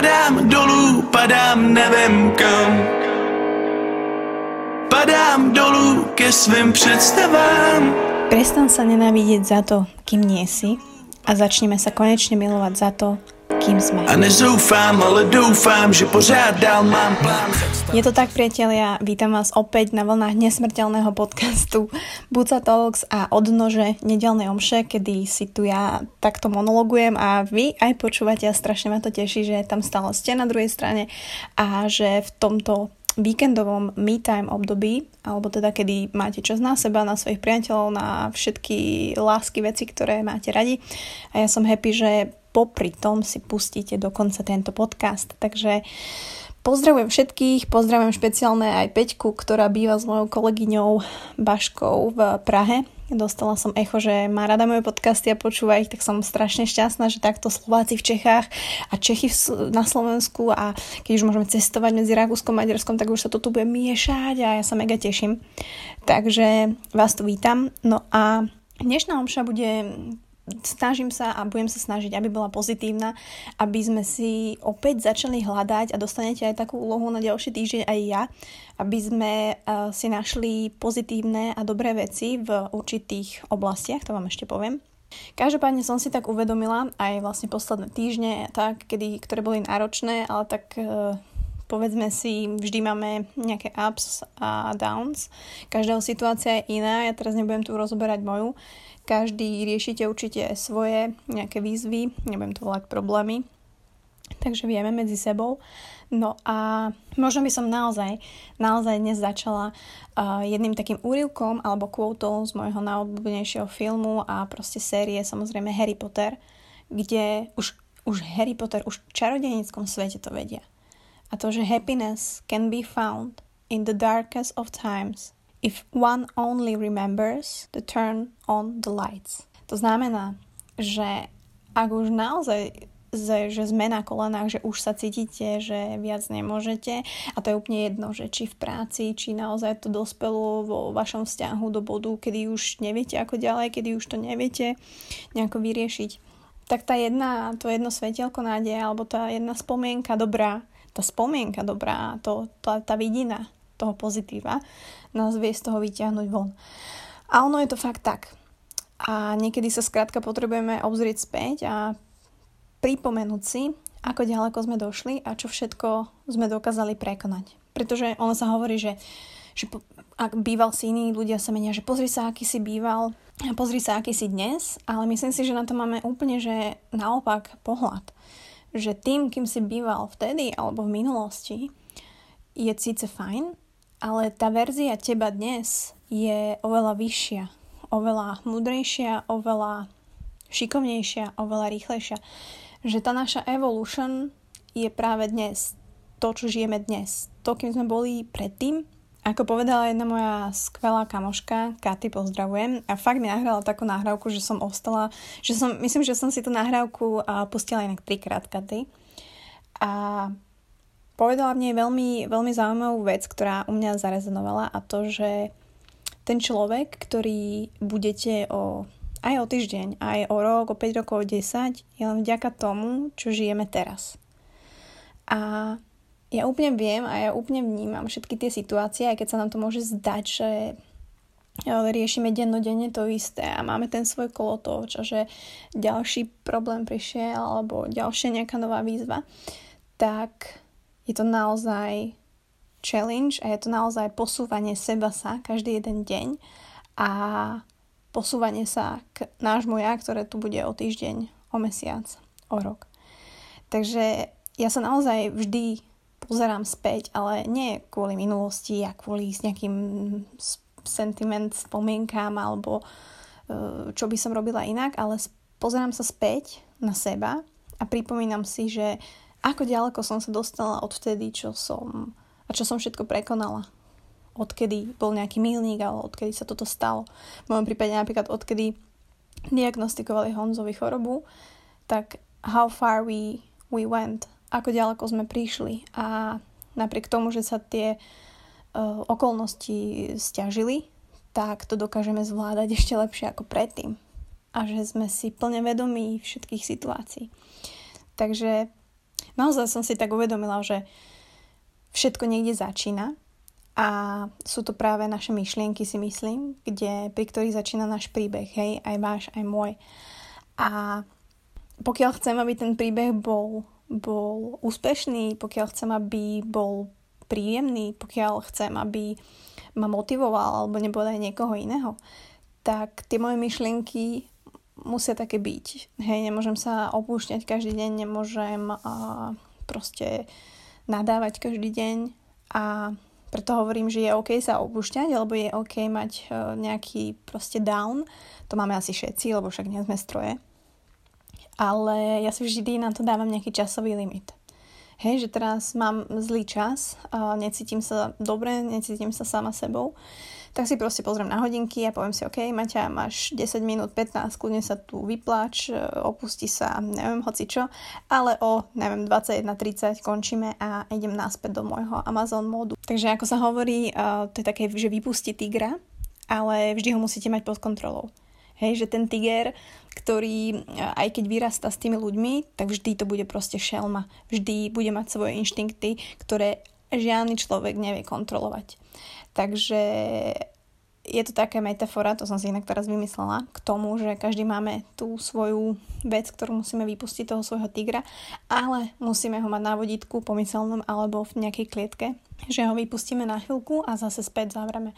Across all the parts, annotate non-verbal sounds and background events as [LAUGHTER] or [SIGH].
Padám dolů, padám nevím kam. Padám dolů ke svým představám. Prestan sa nenávidieť za to, kým nie si a začneme sa konečne milovať za to, kým sme. A nezoufám, ale doufám, že pořád dál mám plán. Je to tak, priatelia, vítam vás opäť na vlnách nesmrteľného podcastu Buca Talks a odnože nedelnej omše, kedy si tu ja takto monologujem a vy aj počúvate a strašne ma to teší, že tam stále ste na druhej strane a že v tomto víkendovom me time období, alebo teda kedy máte čas na seba, na svojich priateľov, na všetky lásky, veci, ktoré máte radi. A ja som happy, že popri tom si pustíte dokonca tento podcast. Takže pozdravujem všetkých, pozdravujem špeciálne aj Peťku, ktorá býva s mojou kolegyňou Baškou v Prahe. Dostala som echo, že má rada moje podcasty a počúva ich, tak som strašne šťastná, že takto Slováci v Čechách a Čechy na Slovensku a keď už môžeme cestovať medzi Rakúskom a Maďarskom, tak už sa to tu bude miešať a ja sa mega teším. Takže vás tu vítam. No a dnešná omša bude snažím sa a budem sa snažiť, aby bola pozitívna, aby sme si opäť začali hľadať a dostanete aj takú úlohu na ďalší týždeň aj ja, aby sme uh, si našli pozitívne a dobré veci v určitých oblastiach, to vám ešte poviem. Každopádne som si tak uvedomila aj vlastne posledné týždne, tak, kedy, ktoré boli náročné, ale tak uh, povedzme si, vždy máme nejaké ups a downs. Každá situácia je iná, ja teraz nebudem tu rozoberať moju. Každý riešite určite svoje nejaké výzvy, nebudem to volať problémy, takže vieme medzi sebou. No a možno by som naozaj, naozaj dnes začala uh, jedným takým úrivkom alebo kvótou z môjho najobľúbenejšieho filmu a proste série, samozrejme Harry Potter, kde už, už Harry Potter už v čarodejnickom svete to vedia. A to, že happiness can be found in the darkest of times if one only remembers to turn on the lights. To znamená, že ak už naozaj že sme na kolenách, že už sa cítite, že viac nemôžete a to je úplne jedno, že či v práci, či naozaj to dospelo vo vašom vzťahu do bodu, kedy už neviete ako ďalej, kedy už to neviete nejako vyriešiť, tak tá jedna, to jedno svetielko nádeje alebo tá jedna spomienka dobrá, tá spomienka dobrá, to, tá, tá vidina toho pozitíva nás vie z toho vyťahnuť von. A ono je to fakt tak. A niekedy sa skrátka potrebujeme obzrieť späť a pripomenúť si, ako ďaleko sme došli a čo všetko sme dokázali prekonať. Pretože ono sa hovorí, že, že ak býval si iní ľudia sa menia, že pozri sa, aký si býval, pozri sa, aký si dnes, ale myslím si, že na to máme úplne, že naopak pohľad. Že tým, kým si býval vtedy alebo v minulosti, je síce fajn, ale tá verzia teba dnes je oveľa vyššia, oveľa mudrejšia, oveľa šikovnejšia, oveľa rýchlejšia. Že tá naša evolution je práve dnes. To, čo žijeme dnes. To, kým sme boli predtým. Ako povedala jedna moja skvelá kamoška, Katy, pozdravujem. A fakt mi nahrala takú nahrávku, že som ostala, že som, myslím, že som si tú nahrávku pustila inak trikrát, Katy. A povedala mne veľmi, veľmi zaujímavú vec, ktorá u mňa zarezonovala a to, že ten človek, ktorý budete o, aj o týždeň, aj o rok, o 5 rokov, o 10, je len vďaka tomu, čo žijeme teraz. A ja úplne viem a ja úplne vnímam všetky tie situácie, aj keď sa nám to môže zdať, že riešime dennodenne to isté a máme ten svoj kolotoč a že ďalší problém prišiel alebo ďalšia nejaká nová výzva, tak je to naozaj challenge a je to naozaj posúvanie seba sa každý jeden deň a posúvanie sa k nášmu ja, ktoré tu bude o týždeň, o mesiac, o rok. Takže ja sa naozaj vždy pozerám späť, ale nie kvôli minulosti a kvôli s nejakým sentiment, spomienkám alebo e, čo by som robila inak, ale pozerám sa späť na seba a pripomínam si, že ako ďaleko som sa dostala od vtedy, čo som a čo som všetko prekonala. Odkedy bol nejaký milník, ale odkedy sa toto stalo. V mojom prípade napríklad odkedy diagnostikovali Honzovi chorobu, tak how far we, we went, ako ďaleko sme prišli a napriek tomu, že sa tie uh, okolnosti stiažili, tak to dokážeme zvládať ešte lepšie ako predtým. A že sme si plne vedomí všetkých situácií. Takže naozaj som si tak uvedomila, že všetko niekde začína a sú to práve naše myšlienky, si myslím, kde, pri ktorých začína náš príbeh, hej, aj váš, aj môj. A pokiaľ chcem, aby ten príbeh bol, bol úspešný, pokiaľ chcem, aby bol príjemný, pokiaľ chcem, aby ma motivoval alebo nebodaj niekoho iného, tak tie moje myšlienky musia také byť. Hej, nemôžem sa opúšťať každý deň, nemôžem uh, proste nadávať každý deň a preto hovorím, že je OK sa opúšťať, alebo je OK mať uh, nejaký proste down. To máme asi všetci, lebo však nie sme stroje. Ale ja si vždy na to dávam nejaký časový limit. Hej, že teraz mám zlý čas, necítim sa dobre, necítim sa sama sebou tak si proste pozriem na hodinky a poviem si, OK, Maťa, máš 10 minút, 15, kľudne sa tu vypláč, e, opustí sa, neviem, hoci čo, ale o, neviem, 21.30 končíme a idem naspäť do môjho Amazon módu. Takže ako sa hovorí, uh, to je také, že vypustí tigra, ale vždy ho musíte mať pod kontrolou. Hej, že ten tiger, ktorý e, aj keď vyrastá s tými ľuďmi, tak vždy to bude proste šelma. Vždy bude mať svoje inštinkty, ktoré žiadny človek nevie kontrolovať. Takže je to taká metafora, to som si inak teraz vymyslela, k tomu, že každý máme tú svoju vec, ktorú musíme vypustiť toho svojho tigra, ale musíme ho mať na vodítku pomyselnom alebo v nejakej klietke, že ho vypustíme na chvíľku a zase späť zavreme.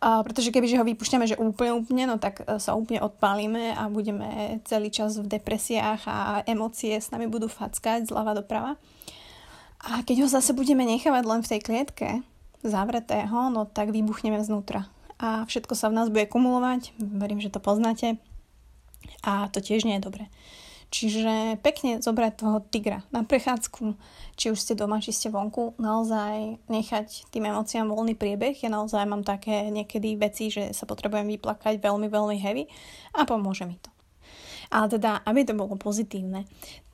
A pretože kebyže ho vypúšťame, že úplne, úplne, no tak e, sa úplne odpálime a budeme celý čas v depresiách a emócie s nami budú fackať zľava doprava. A keď ho zase budeme nechávať len v tej klietke, zavretého, no tak vybuchneme znútra. A všetko sa v nás bude kumulovať, verím, že to poznáte. A to tiež nie je dobre. Čiže pekne zobrať toho tigra na prechádzku, či už ste doma, či ste vonku, naozaj nechať tým emóciám voľný priebeh. Ja naozaj mám také niekedy veci, že sa potrebujem vyplakať veľmi, veľmi heavy a pomôže mi to. Ale teda, aby to bolo pozitívne,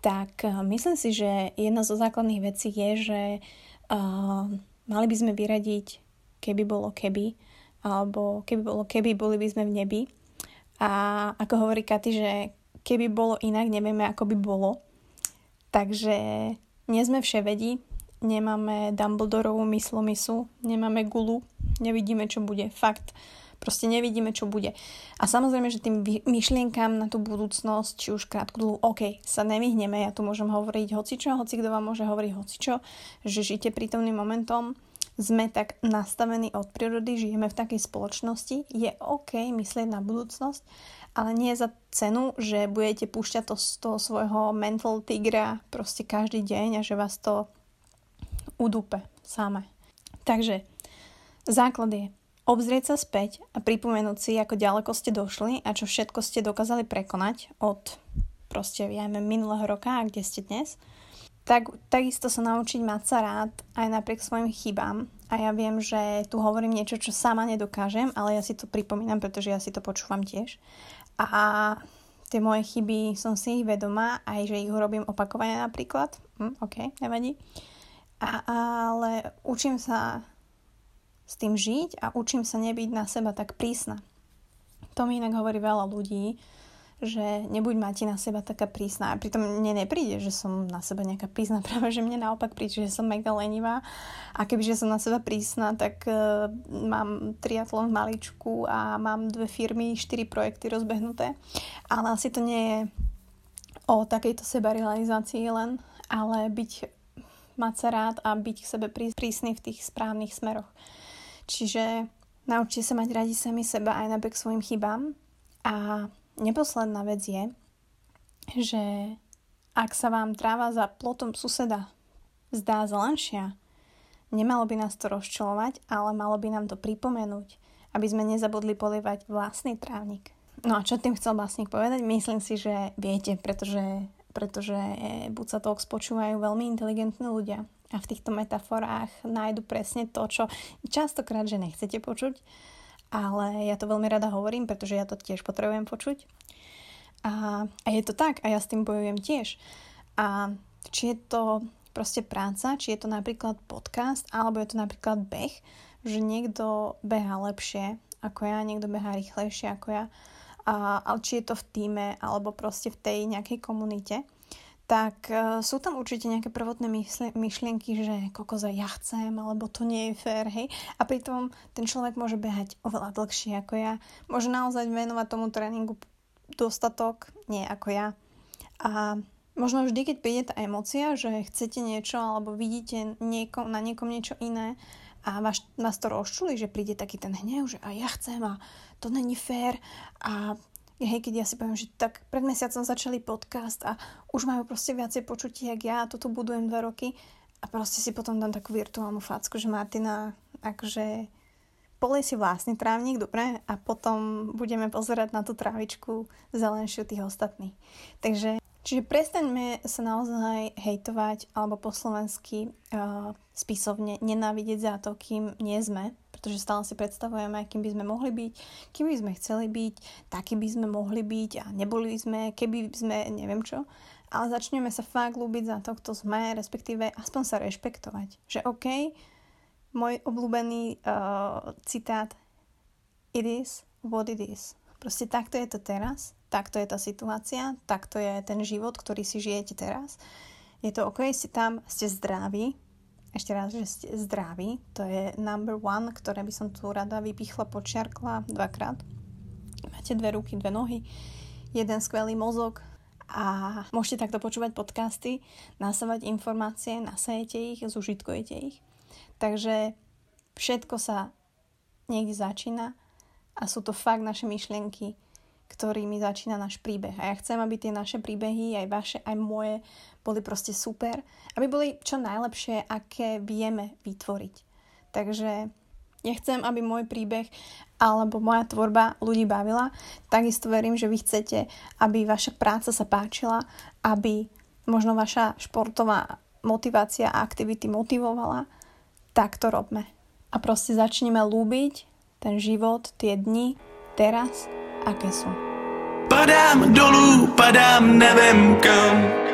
tak uh, myslím si, že jedna zo základných vecí je, že uh, Mali by sme vyradiť, keby bolo keby, alebo keby bolo keby, boli by sme v nebi. A ako hovorí Katy, že keby bolo inak, nevieme, ako by bolo. Takže nie sme vševedi, nemáme Dumbledorovú myslomisu, nemáme gulu, nevidíme, čo bude. Fakt. Proste nevidíme, čo bude. A samozrejme, že tým myšlienkam na tú budúcnosť, či už krátku dlhú, OK, sa nevyhneme, ja tu môžem hovoriť hocičo, hoci kto vám môže hovoriť hocičo, že žite prítomným momentom, sme tak nastavení od prírody, žijeme v takej spoločnosti, je OK myslieť na budúcnosť, ale nie za cenu, že budete púšťať to z toho svojho mental tigra proste každý deň a že vás to udúpe samé. Takže základ je obzrieť sa späť a pripomenúť si, ako ďaleko ste došli a čo všetko ste dokázali prekonať od proste, ja neviem, minulého roka a kde ste dnes, tak, takisto sa naučiť mať sa rád aj napriek svojim chybám. A ja viem, že tu hovorím niečo, čo sama nedokážem, ale ja si to pripomínam, pretože ja si to počúvam tiež. A tie moje chyby som si ich vedomá, aj že ich urobím opakovane napríklad. Hm, ok, nevadí. A, ale učím sa s tým žiť a učím sa nebyť na seba tak prísna. To mi inak hovorí veľa ľudí, že nebuď máte na seba taká prísna. A pritom mne nepríde, že som na seba nejaká prísna, [LAUGHS] práve že mne naopak príde, že som mega lenivá. A kebyže som na seba prísna, tak uh, mám triatlon v maličku a mám dve firmy, štyri projekty rozbehnuté. Ale asi to nie je o takejto sebarealizácii len, ale byť, mať sa rád a byť k sebe prísny v tých správnych smeroch. Čiže naučte sa mať radi sami seba aj napriek svojim chybám. A neposledná vec je, že ak sa vám tráva za plotom suseda zdá zelenšia, nemalo by nás to rozčulovať, ale malo by nám to pripomenúť, aby sme nezabudli polievať vlastný trávnik. No a čo tým chcel básnik povedať? Myslím si, že viete, pretože, pretože Buca Talks počúvajú veľmi inteligentní ľudia a v týchto metaforách nájdu presne to, čo častokrát, že nechcete počuť, ale ja to veľmi rada hovorím, pretože ja to tiež potrebujem počuť. A, a je to tak a ja s tým bojujem tiež. A či je to proste práca, či je to napríklad podcast, alebo je to napríklad beh, že niekto beha lepšie ako ja, niekto beha rýchlejšie ako ja, a, ale či je to v týme, alebo proste v tej nejakej komunite, tak uh, sú tam určite nejaké prvotné myšlienky, že kokoza ja chcem, alebo to nie je fér, hej. A pritom ten človek môže behať oveľa dlhšie ako ja. Môže naozaj venovať tomu tréningu dostatok, nie ako ja. A možno vždy, keď príde tá emocia, že chcete niečo, alebo vidíte niekom, na niekom niečo iné a vás, vás to rozčuli, že príde taký ten hnev, že a ja chcem a to není fér a hej, keď ja si poviem, že tak pred mesiacom začali podcast a už majú proste viacej počutí, jak ja, toto budujem dva roky a proste si potom dám takú virtuálnu facku, že Martina akože polie si vlastný trávnik, dobre, a potom budeme pozerať na tú trávičku zelenšiu tých ostatných. Takže Čiže prestaňme sa naozaj hejtovať alebo po slovensky uh, spisovne nenávidieť za to, kým nie sme, pretože stále si predstavujeme, kým by sme mohli byť, kým by sme chceli byť, taký by sme mohli byť a neboli sme, keby sme neviem čo. Ale začneme sa fakt ľúbiť za to, kto sme, respektíve aspoň sa rešpektovať. Že OK, môj obľúbený uh, citát It is what it is. Proste takto je to teraz takto je tá situácia, takto je ten život, ktorý si žijete teraz. Je to OK, ste tam, ste zdraví, ešte raz, že ste zdraví, to je number one, ktoré by som tu rada vypichla, počiarkla dvakrát. Máte dve ruky, dve nohy, jeden skvelý mozog a môžete takto počúvať podcasty, nasávať informácie, nasajete ich, zužitkujete ich. Takže všetko sa niekde začína a sú to fakt naše myšlienky, ktorými začína náš príbeh. A ja chcem, aby tie naše príbehy, aj vaše, aj moje, boli proste super. Aby boli čo najlepšie, aké vieme vytvoriť. Takže ja chcem, aby môj príbeh alebo moja tvorba ľudí bavila. Takisto verím, že vy chcete, aby vaša práca sa páčila, aby možno vaša športová motivácia a aktivity motivovala. Tak to robme. A proste začneme lúbiť ten život, tie dni, teraz aké sú. Padám dolů, padám nevím kam